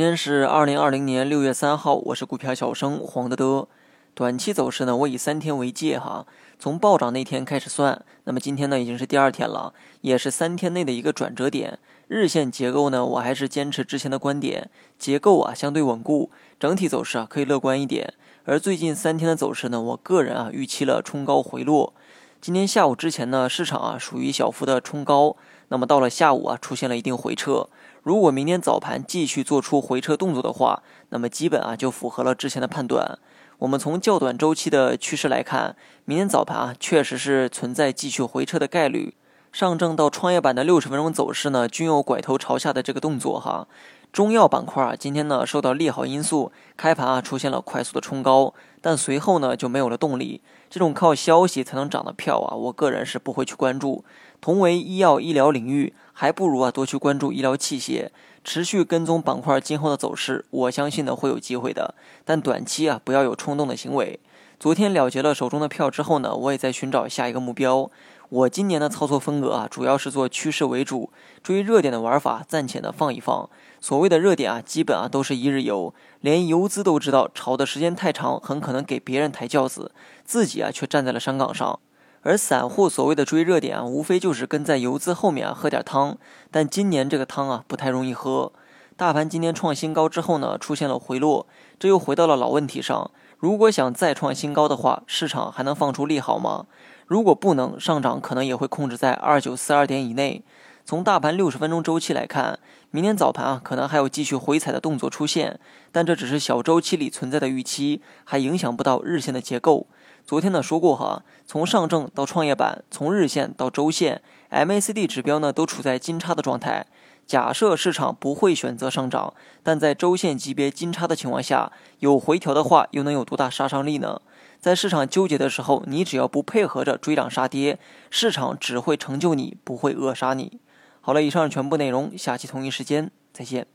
今天是二零二零年六月三号，我是股票小生黄德德。短期走势呢，我以三天为界哈，从暴涨那天开始算，那么今天呢已经是第二天了，也是三天内的一个转折点。日线结构呢，我还是坚持之前的观点，结构啊相对稳固，整体走势啊可以乐观一点。而最近三天的走势呢，我个人啊预期了冲高回落。今天下午之前呢，市场啊属于小幅的冲高，那么到了下午啊出现了一定回撤。如果明天早盘继续做出回撤动作的话，那么基本啊就符合了之前的判断。我们从较短周期的趋势来看，明天早盘啊确实是存在继续回撤的概率。上证到创业板的六十分钟走势呢，均有拐头朝下的这个动作哈。中药板块啊，今天呢受到利好因素，开盘啊出现了快速的冲高，但随后呢就没有了动力。这种靠消息才能涨的票啊，我个人是不会去关注。同为医药医疗领域，还不如啊多去关注医疗器械，持续跟踪板块今后的走势，我相信呢会有机会的。但短期啊不要有冲动的行为。昨天了结了手中的票之后呢，我也在寻找下一个目标。我今年的操作风格啊，主要是做趋势为主，追热点的玩法暂且的放一放。所谓的热点啊，基本啊都是一日游，连游资都知道炒的时间太长，很可能给别人抬轿子，自己啊却站在了山岗上。而散户所谓的追热点啊，无非就是跟在游资后面啊喝点汤，但今年这个汤啊不太容易喝。大盘今天创新高之后呢，出现了回落，这又回到了老问题上。如果想再创新高的话，市场还能放出利好吗？如果不能上涨，可能也会控制在二九四二点以内。从大盘六十分钟周期来看，明天早盘啊，可能还有继续回踩的动作出现，但这只是小周期里存在的预期，还影响不到日线的结构。昨天呢说过哈，从上证到创业板，从日线到周线，MACD 指标呢都处在金叉的状态。假设市场不会选择上涨，但在周线级别金叉的情况下，有回调的话，又能有多大杀伤力呢？在市场纠结的时候，你只要不配合着追涨杀跌，市场只会成就你，不会扼杀你。好了，以上全部内容，下期同一时间再见。